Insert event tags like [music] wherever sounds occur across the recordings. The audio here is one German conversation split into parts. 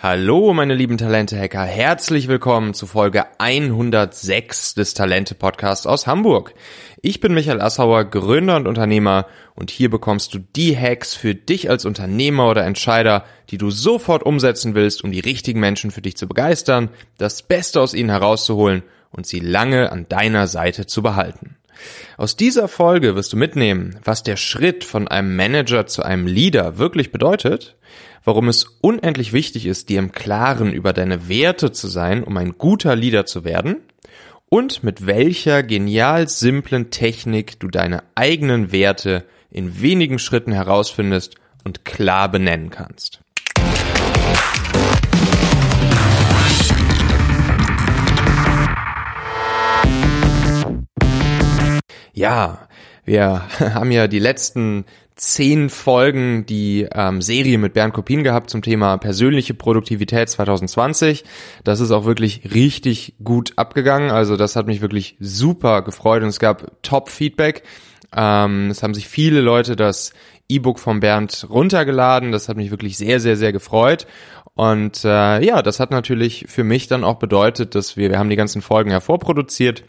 Hallo, meine lieben Talente-Hacker. Herzlich willkommen zu Folge 106 des Talente-Podcasts aus Hamburg. Ich bin Michael Assauer, Gründer und Unternehmer und hier bekommst du die Hacks für dich als Unternehmer oder Entscheider, die du sofort umsetzen willst, um die richtigen Menschen für dich zu begeistern, das Beste aus ihnen herauszuholen und sie lange an deiner Seite zu behalten. Aus dieser Folge wirst du mitnehmen, was der Schritt von einem Manager zu einem Leader wirklich bedeutet, warum es unendlich wichtig ist, dir im Klaren über deine Werte zu sein, um ein guter Leader zu werden und mit welcher genial simplen Technik du deine eigenen Werte in wenigen Schritten herausfindest und klar benennen kannst. Ja, wir [laughs] haben ja die letzten zehn Folgen die ähm, Serie mit Bernd Kopin gehabt zum Thema persönliche Produktivität 2020. Das ist auch wirklich richtig gut abgegangen. Also das hat mich wirklich super gefreut und es gab Top-Feedback. Ähm, es haben sich viele Leute das E-Book von Bernd runtergeladen. Das hat mich wirklich sehr, sehr, sehr gefreut. Und äh, ja, das hat natürlich für mich dann auch bedeutet, dass wir, wir haben die ganzen Folgen hervorproduziert.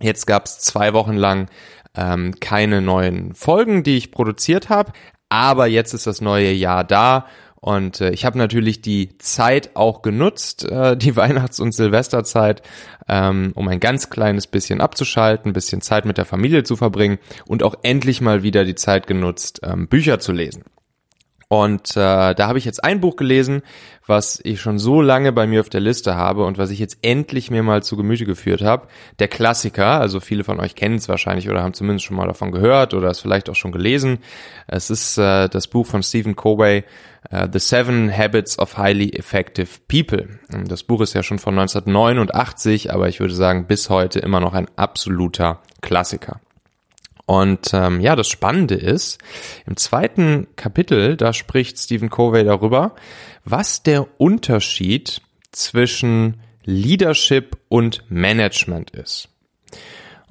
Jetzt gab es zwei Wochen lang ähm, keine neuen Folgen, die ich produziert habe, aber jetzt ist das neue Jahr da und äh, ich habe natürlich die Zeit auch genutzt, äh, die [laughs] Weihnachts- und Silvesterzeit, ähm, um ein ganz kleines bisschen abzuschalten, ein bisschen Zeit mit der Familie zu verbringen und auch endlich mal wieder die Zeit genutzt, ähm, Bücher zu lesen. Und äh, da habe ich jetzt ein Buch gelesen, was ich schon so lange bei mir auf der Liste habe und was ich jetzt endlich mir mal zu Gemüte geführt habe. Der Klassiker, also viele von euch kennen es wahrscheinlich oder haben zumindest schon mal davon gehört oder es vielleicht auch schon gelesen. Es ist äh, das Buch von Stephen Covey, uh, The Seven Habits of Highly Effective People. Das Buch ist ja schon von 1989, aber ich würde sagen bis heute immer noch ein absoluter Klassiker. Und ähm, ja, das Spannende ist, im zweiten Kapitel, da spricht Stephen Covey darüber, was der Unterschied zwischen Leadership und Management ist.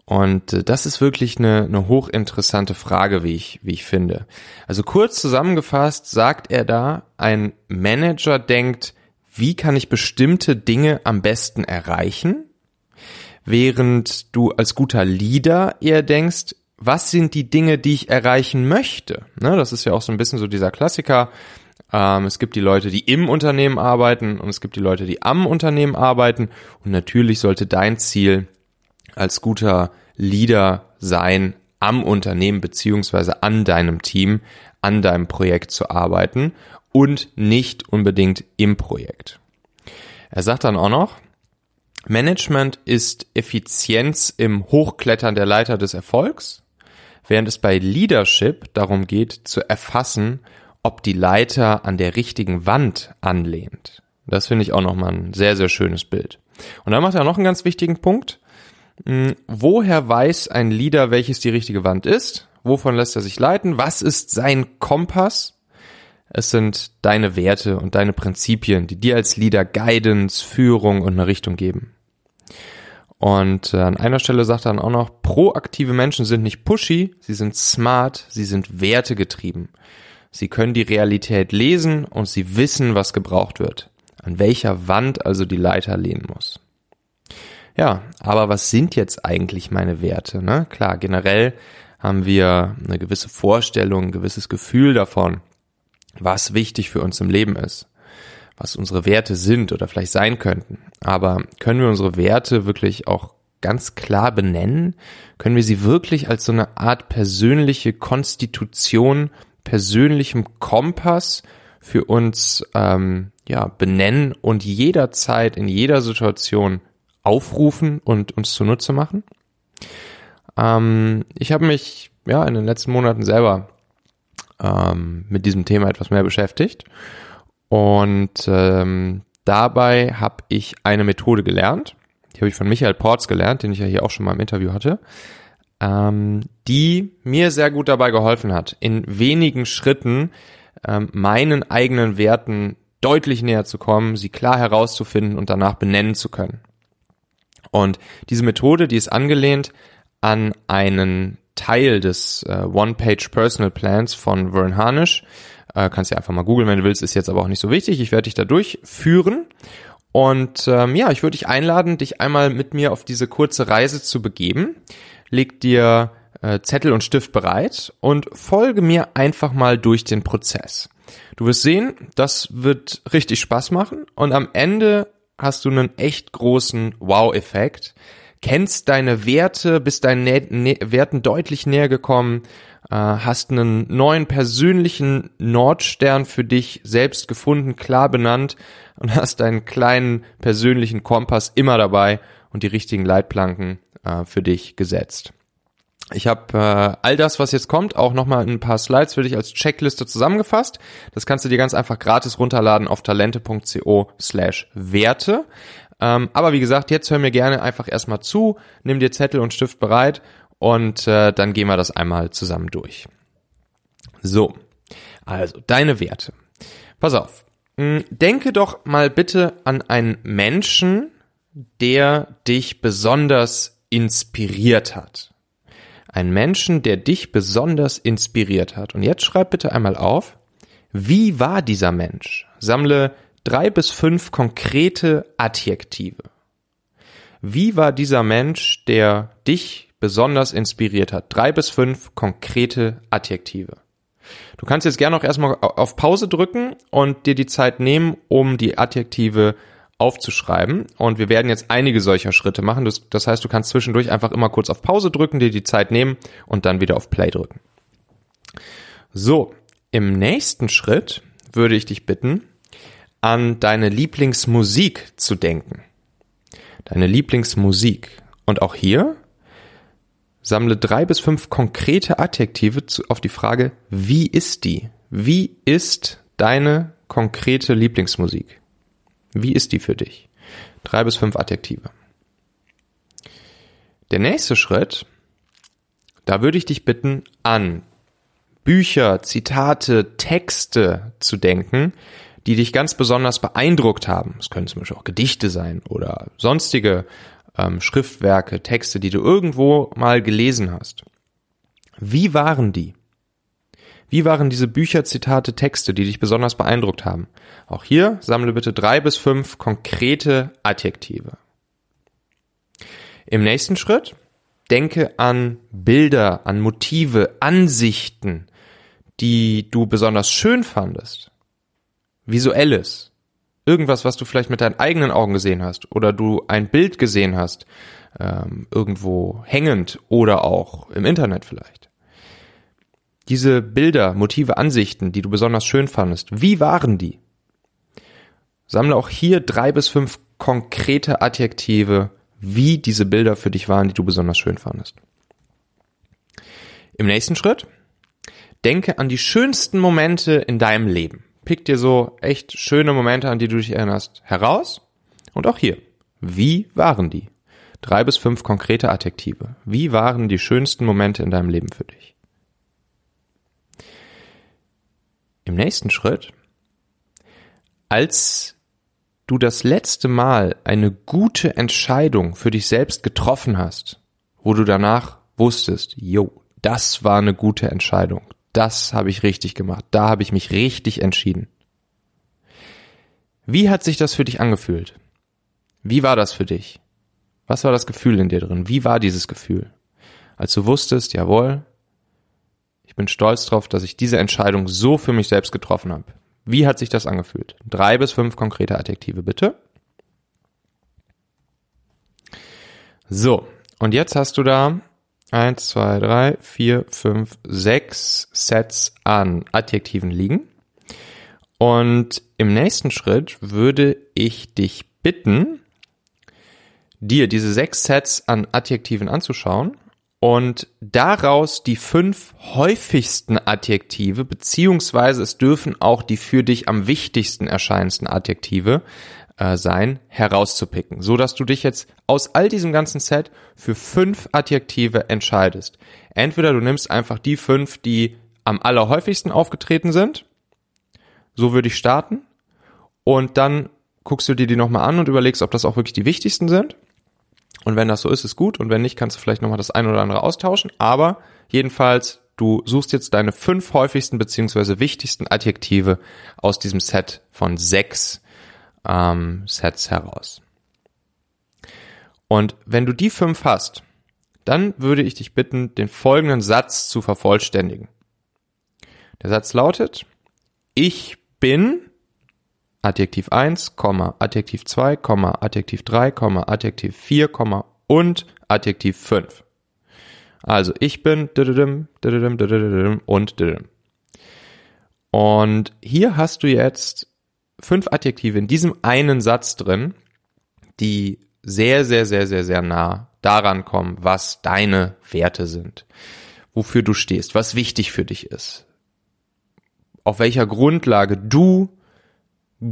Und äh, das ist wirklich eine, eine hochinteressante Frage, wie ich, wie ich finde. Also kurz zusammengefasst sagt er da, ein Manager denkt, wie kann ich bestimmte Dinge am besten erreichen? Während du als guter Leader eher denkst, was sind die Dinge, die ich erreichen möchte? Ne, das ist ja auch so ein bisschen so dieser Klassiker. Ähm, es gibt die Leute, die im Unternehmen arbeiten und es gibt die Leute, die am Unternehmen arbeiten. Und natürlich sollte dein Ziel als guter Leader sein, am Unternehmen beziehungsweise an deinem Team, an deinem Projekt zu arbeiten und nicht unbedingt im Projekt. Er sagt dann auch noch, Management ist Effizienz im Hochklettern der Leiter des Erfolgs während es bei Leadership darum geht, zu erfassen, ob die Leiter an der richtigen Wand anlehnt. Das finde ich auch nochmal ein sehr, sehr schönes Bild. Und dann macht er noch einen ganz wichtigen Punkt. Hm, woher weiß ein Leader, welches die richtige Wand ist? Wovon lässt er sich leiten? Was ist sein Kompass? Es sind deine Werte und deine Prinzipien, die dir als Leader Guidance, Führung und eine Richtung geben. Und äh, an einer Stelle sagt er dann auch noch, proaktive Menschen sind nicht pushy, sie sind smart, sie sind wertegetrieben. Sie können die Realität lesen und sie wissen, was gebraucht wird. An welcher Wand also die Leiter lehnen muss. Ja, aber was sind jetzt eigentlich meine Werte? Ne? Klar, generell haben wir eine gewisse Vorstellung, ein gewisses Gefühl davon, was wichtig für uns im Leben ist was unsere Werte sind oder vielleicht sein könnten. Aber können wir unsere Werte wirklich auch ganz klar benennen? Können wir sie wirklich als so eine Art persönliche Konstitution, persönlichem Kompass für uns ähm, ja benennen und jederzeit in jeder Situation aufrufen und uns zunutze machen? Ähm, ich habe mich ja in den letzten Monaten selber ähm, mit diesem Thema etwas mehr beschäftigt und ähm, dabei habe ich eine Methode gelernt. Die habe ich von Michael Porz gelernt, den ich ja hier auch schon mal im Interview hatte, ähm, die mir sehr gut dabei geholfen hat, in wenigen Schritten ähm, meinen eigenen Werten deutlich näher zu kommen, sie klar herauszufinden und danach benennen zu können. Und diese Methode, die ist angelehnt an einen Teil des äh, One-Page Personal Plans von Vern Harnish Äh, kannst ja einfach mal googeln, wenn du willst, ist jetzt aber auch nicht so wichtig. Ich werde dich da durchführen. Und ähm, ja, ich würde dich einladen, dich einmal mit mir auf diese kurze Reise zu begeben. Leg dir äh, Zettel und Stift bereit und folge mir einfach mal durch den Prozess. Du wirst sehen, das wird richtig Spaß machen und am Ende hast du einen echt großen Wow-Effekt. Kennst deine Werte, bist deinen Werten deutlich näher gekommen, hast einen neuen persönlichen Nordstern für dich selbst gefunden, klar benannt und hast deinen kleinen persönlichen Kompass immer dabei und die richtigen Leitplanken äh, für dich gesetzt. Ich habe äh, all das, was jetzt kommt, auch nochmal in ein paar Slides für dich als Checkliste zusammengefasst. Das kannst du dir ganz einfach gratis runterladen auf talente.co slash Werte. Ähm, aber wie gesagt, jetzt hör mir gerne einfach erstmal zu, nimm dir Zettel und Stift bereit und äh, dann gehen wir das einmal zusammen durch. So, also deine Werte. Pass auf. Hm, denke doch mal bitte an einen Menschen, der dich besonders inspiriert hat. Ein Menschen, der dich besonders inspiriert hat. Und jetzt schreib bitte einmal auf, wie war dieser Mensch? Sammle drei bis fünf konkrete Adjektive. Wie war dieser Mensch, der dich besonders inspiriert hat? Drei bis fünf konkrete Adjektive. Du kannst jetzt gerne auch erstmal auf Pause drücken und dir die Zeit nehmen, um die Adjektive aufzuschreiben. Und wir werden jetzt einige solcher Schritte machen. Das, das heißt, du kannst zwischendurch einfach immer kurz auf Pause drücken, dir die Zeit nehmen und dann wieder auf Play drücken. So, im nächsten Schritt würde ich dich bitten, an deine Lieblingsmusik zu denken. Deine Lieblingsmusik. Und auch hier sammle drei bis fünf konkrete Adjektive zu, auf die Frage, wie ist die? Wie ist deine konkrete Lieblingsmusik? Wie ist die für dich? Drei bis fünf Adjektive. Der nächste Schritt, da würde ich dich bitten, an Bücher, Zitate, Texte zu denken, die dich ganz besonders beeindruckt haben. Es können zum Beispiel auch Gedichte sein oder sonstige ähm, Schriftwerke, Texte, die du irgendwo mal gelesen hast. Wie waren die? Wie waren diese Bücher, Zitate, Texte, die dich besonders beeindruckt haben? Auch hier sammle bitte drei bis fünf konkrete Adjektive. Im nächsten Schritt denke an Bilder, an Motive, Ansichten, die du besonders schön fandest. Visuelles. Irgendwas, was du vielleicht mit deinen eigenen Augen gesehen hast oder du ein Bild gesehen hast, ähm, irgendwo hängend oder auch im Internet vielleicht. Diese Bilder, Motive, Ansichten, die du besonders schön fandest, wie waren die? Sammle auch hier drei bis fünf konkrete Adjektive, wie diese Bilder für dich waren, die du besonders schön fandest. Im nächsten Schritt, denke an die schönsten Momente in deinem Leben. Pick dir so echt schöne Momente, an die du dich erinnerst, heraus. Und auch hier, wie waren die? Drei bis fünf konkrete Adjektive. Wie waren die schönsten Momente in deinem Leben für dich? Im nächsten Schritt, als du das letzte Mal eine gute Entscheidung für dich selbst getroffen hast, wo du danach wusstest, jo, das war eine gute Entscheidung, das habe ich richtig gemacht, da habe ich mich richtig entschieden. Wie hat sich das für dich angefühlt? Wie war das für dich? Was war das Gefühl in dir drin? Wie war dieses Gefühl? Als du wusstest, jawohl, ich bin stolz darauf, dass ich diese Entscheidung so für mich selbst getroffen habe. Wie hat sich das angefühlt? Drei bis fünf konkrete Adjektive, bitte. So, und jetzt hast du da eins, zwei, drei, vier, fünf, sechs Sets an Adjektiven liegen. Und im nächsten Schritt würde ich dich bitten, dir diese sechs Sets an Adjektiven anzuschauen und daraus die fünf häufigsten Adjektive, beziehungsweise es dürfen auch die für dich am wichtigsten erscheinendsten Adjektive äh, sein, herauszupicken, so dass du dich jetzt aus all diesem ganzen Set für fünf Adjektive entscheidest. Entweder du nimmst einfach die fünf, die am allerhäufigsten aufgetreten sind, so würde ich starten, und dann guckst du dir die nochmal an und überlegst, ob das auch wirklich die wichtigsten sind. Und wenn das so ist, ist gut. Und wenn nicht, kannst du vielleicht nochmal das ein oder andere austauschen. Aber jedenfalls du suchst jetzt deine fünf häufigsten beziehungsweise wichtigsten Adjektive aus diesem Set von sechs ähm, Sets heraus. Und wenn du die fünf hast, dann würde ich dich bitten, den folgenden Satz zu vervollständigen. Der Satz lautet, ich bin Adjektiv 1, Adjektiv 2, Adjektiv 3, Adjektiv 4, und Adjektiv 5. Also ich bin und und hier hast du jetzt fünf Adjektive in diesem einen Satz drin, die sehr, sehr, sehr, sehr, sehr nah daran kommen, was deine Werte sind, wofür du stehst, was wichtig für dich ist, auf welcher Grundlage du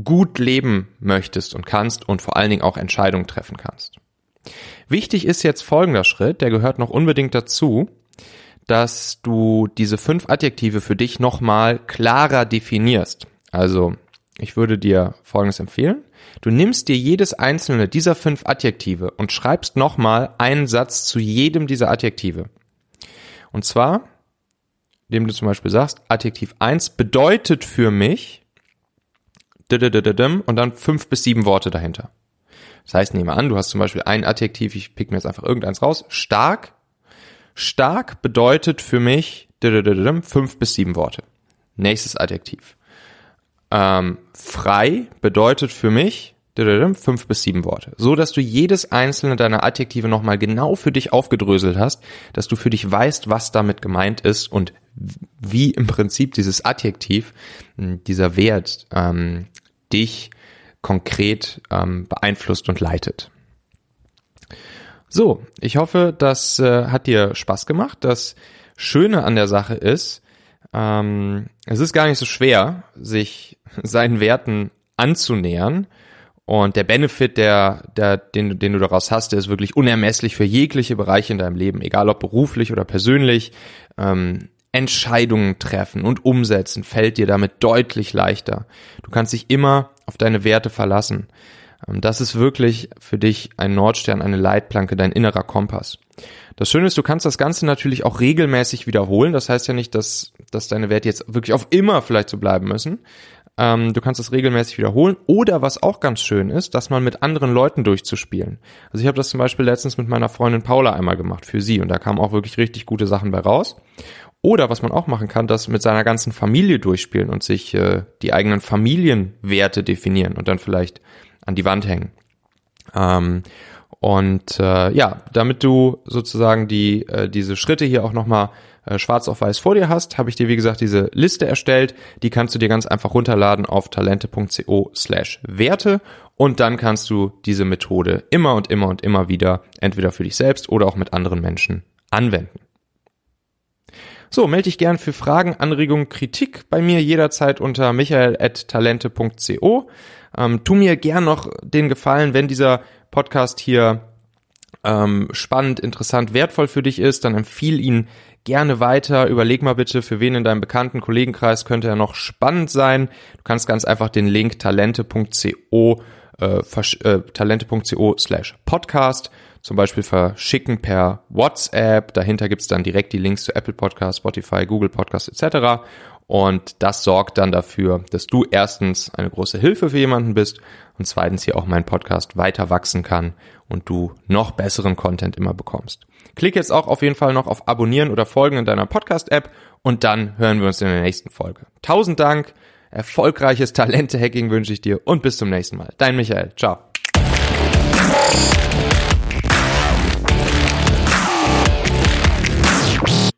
gut leben möchtest und kannst und vor allen Dingen auch Entscheidungen treffen kannst. Wichtig ist jetzt folgender Schritt, der gehört noch unbedingt dazu, dass du diese fünf Adjektive für dich nochmal klarer definierst. Also, ich würde dir Folgendes empfehlen. Du nimmst dir jedes einzelne dieser fünf Adjektive und schreibst nochmal einen Satz zu jedem dieser Adjektive. Und zwar, indem du zum Beispiel sagst, Adjektiv 1 bedeutet für mich und dann fünf bis sieben Worte dahinter. Das heißt, nehme an, du hast zum Beispiel ein Adjektiv, ich pick mir jetzt einfach irgendeins raus, stark. Stark bedeutet für mich fünf bis sieben Worte. Nächstes Adjektiv. Ähm, frei bedeutet für mich fünf bis sieben Worte. So, dass du jedes einzelne deiner Adjektive nochmal genau für dich aufgedröselt hast, dass du für dich weißt, was damit gemeint ist und wie im Prinzip dieses Adjektiv, dieser Wert, ähm, dich konkret ähm, beeinflusst und leitet. So, ich hoffe, das äh, hat dir Spaß gemacht. Das Schöne an der Sache ist, ähm, es ist gar nicht so schwer, sich [laughs] seinen Werten anzunähern. Und der Benefit, der, der, den, den du daraus hast, der ist wirklich unermesslich für jegliche Bereiche in deinem Leben, egal ob beruflich oder persönlich. Ähm, Entscheidungen treffen und umsetzen fällt dir damit deutlich leichter. Du kannst dich immer auf deine Werte verlassen. Ähm, das ist wirklich für dich ein Nordstern, eine Leitplanke, dein innerer Kompass. Das Schöne ist, du kannst das Ganze natürlich auch regelmäßig wiederholen. Das heißt ja nicht, dass, dass deine Werte jetzt wirklich auf immer vielleicht so bleiben müssen. Ähm, du kannst das regelmäßig wiederholen. Oder was auch ganz schön ist, dass man mit anderen Leuten durchzuspielen. Also ich habe das zum Beispiel letztens mit meiner Freundin Paula einmal gemacht für sie und da kamen auch wirklich richtig gute Sachen bei raus. Oder was man auch machen kann, das mit seiner ganzen Familie durchspielen und sich äh, die eigenen Familienwerte definieren und dann vielleicht an die Wand hängen. Ähm, und äh, ja, damit du sozusagen die äh, diese Schritte hier auch nochmal äh, schwarz auf weiß vor dir hast, habe ich dir wie gesagt diese Liste erstellt. Die kannst du dir ganz einfach runterladen auf talente.co slash Werte und dann kannst du diese Methode immer und immer und immer wieder entweder für dich selbst oder auch mit anderen Menschen anwenden. So, melde dich gern für Fragen, Anregungen, Kritik bei mir jederzeit unter michael.talente.co. Ähm, tu mir gern noch den Gefallen, wenn dieser Podcast hier ähm, spannend, interessant, wertvoll für dich ist, dann empfiehl ihn gerne weiter. Überleg mal bitte, für wen in deinem bekannten Kollegenkreis könnte er noch spannend sein. Du kannst ganz einfach den Link talente.co äh, äh, talente.co slash podcast zum Beispiel verschicken per WhatsApp. Dahinter gibt's dann direkt die Links zu Apple Podcast, Spotify, Google Podcast etc. Und das sorgt dann dafür, dass du erstens eine große Hilfe für jemanden bist und zweitens hier auch mein Podcast weiter wachsen kann und du noch besseren Content immer bekommst. Klick jetzt auch auf jeden Fall noch auf Abonnieren oder Folgen in deiner Podcast-App und dann hören wir uns in der nächsten Folge. Tausend Dank, erfolgreiches Talente-Hacking wünsche ich dir und bis zum nächsten Mal. Dein Michael. Ciao.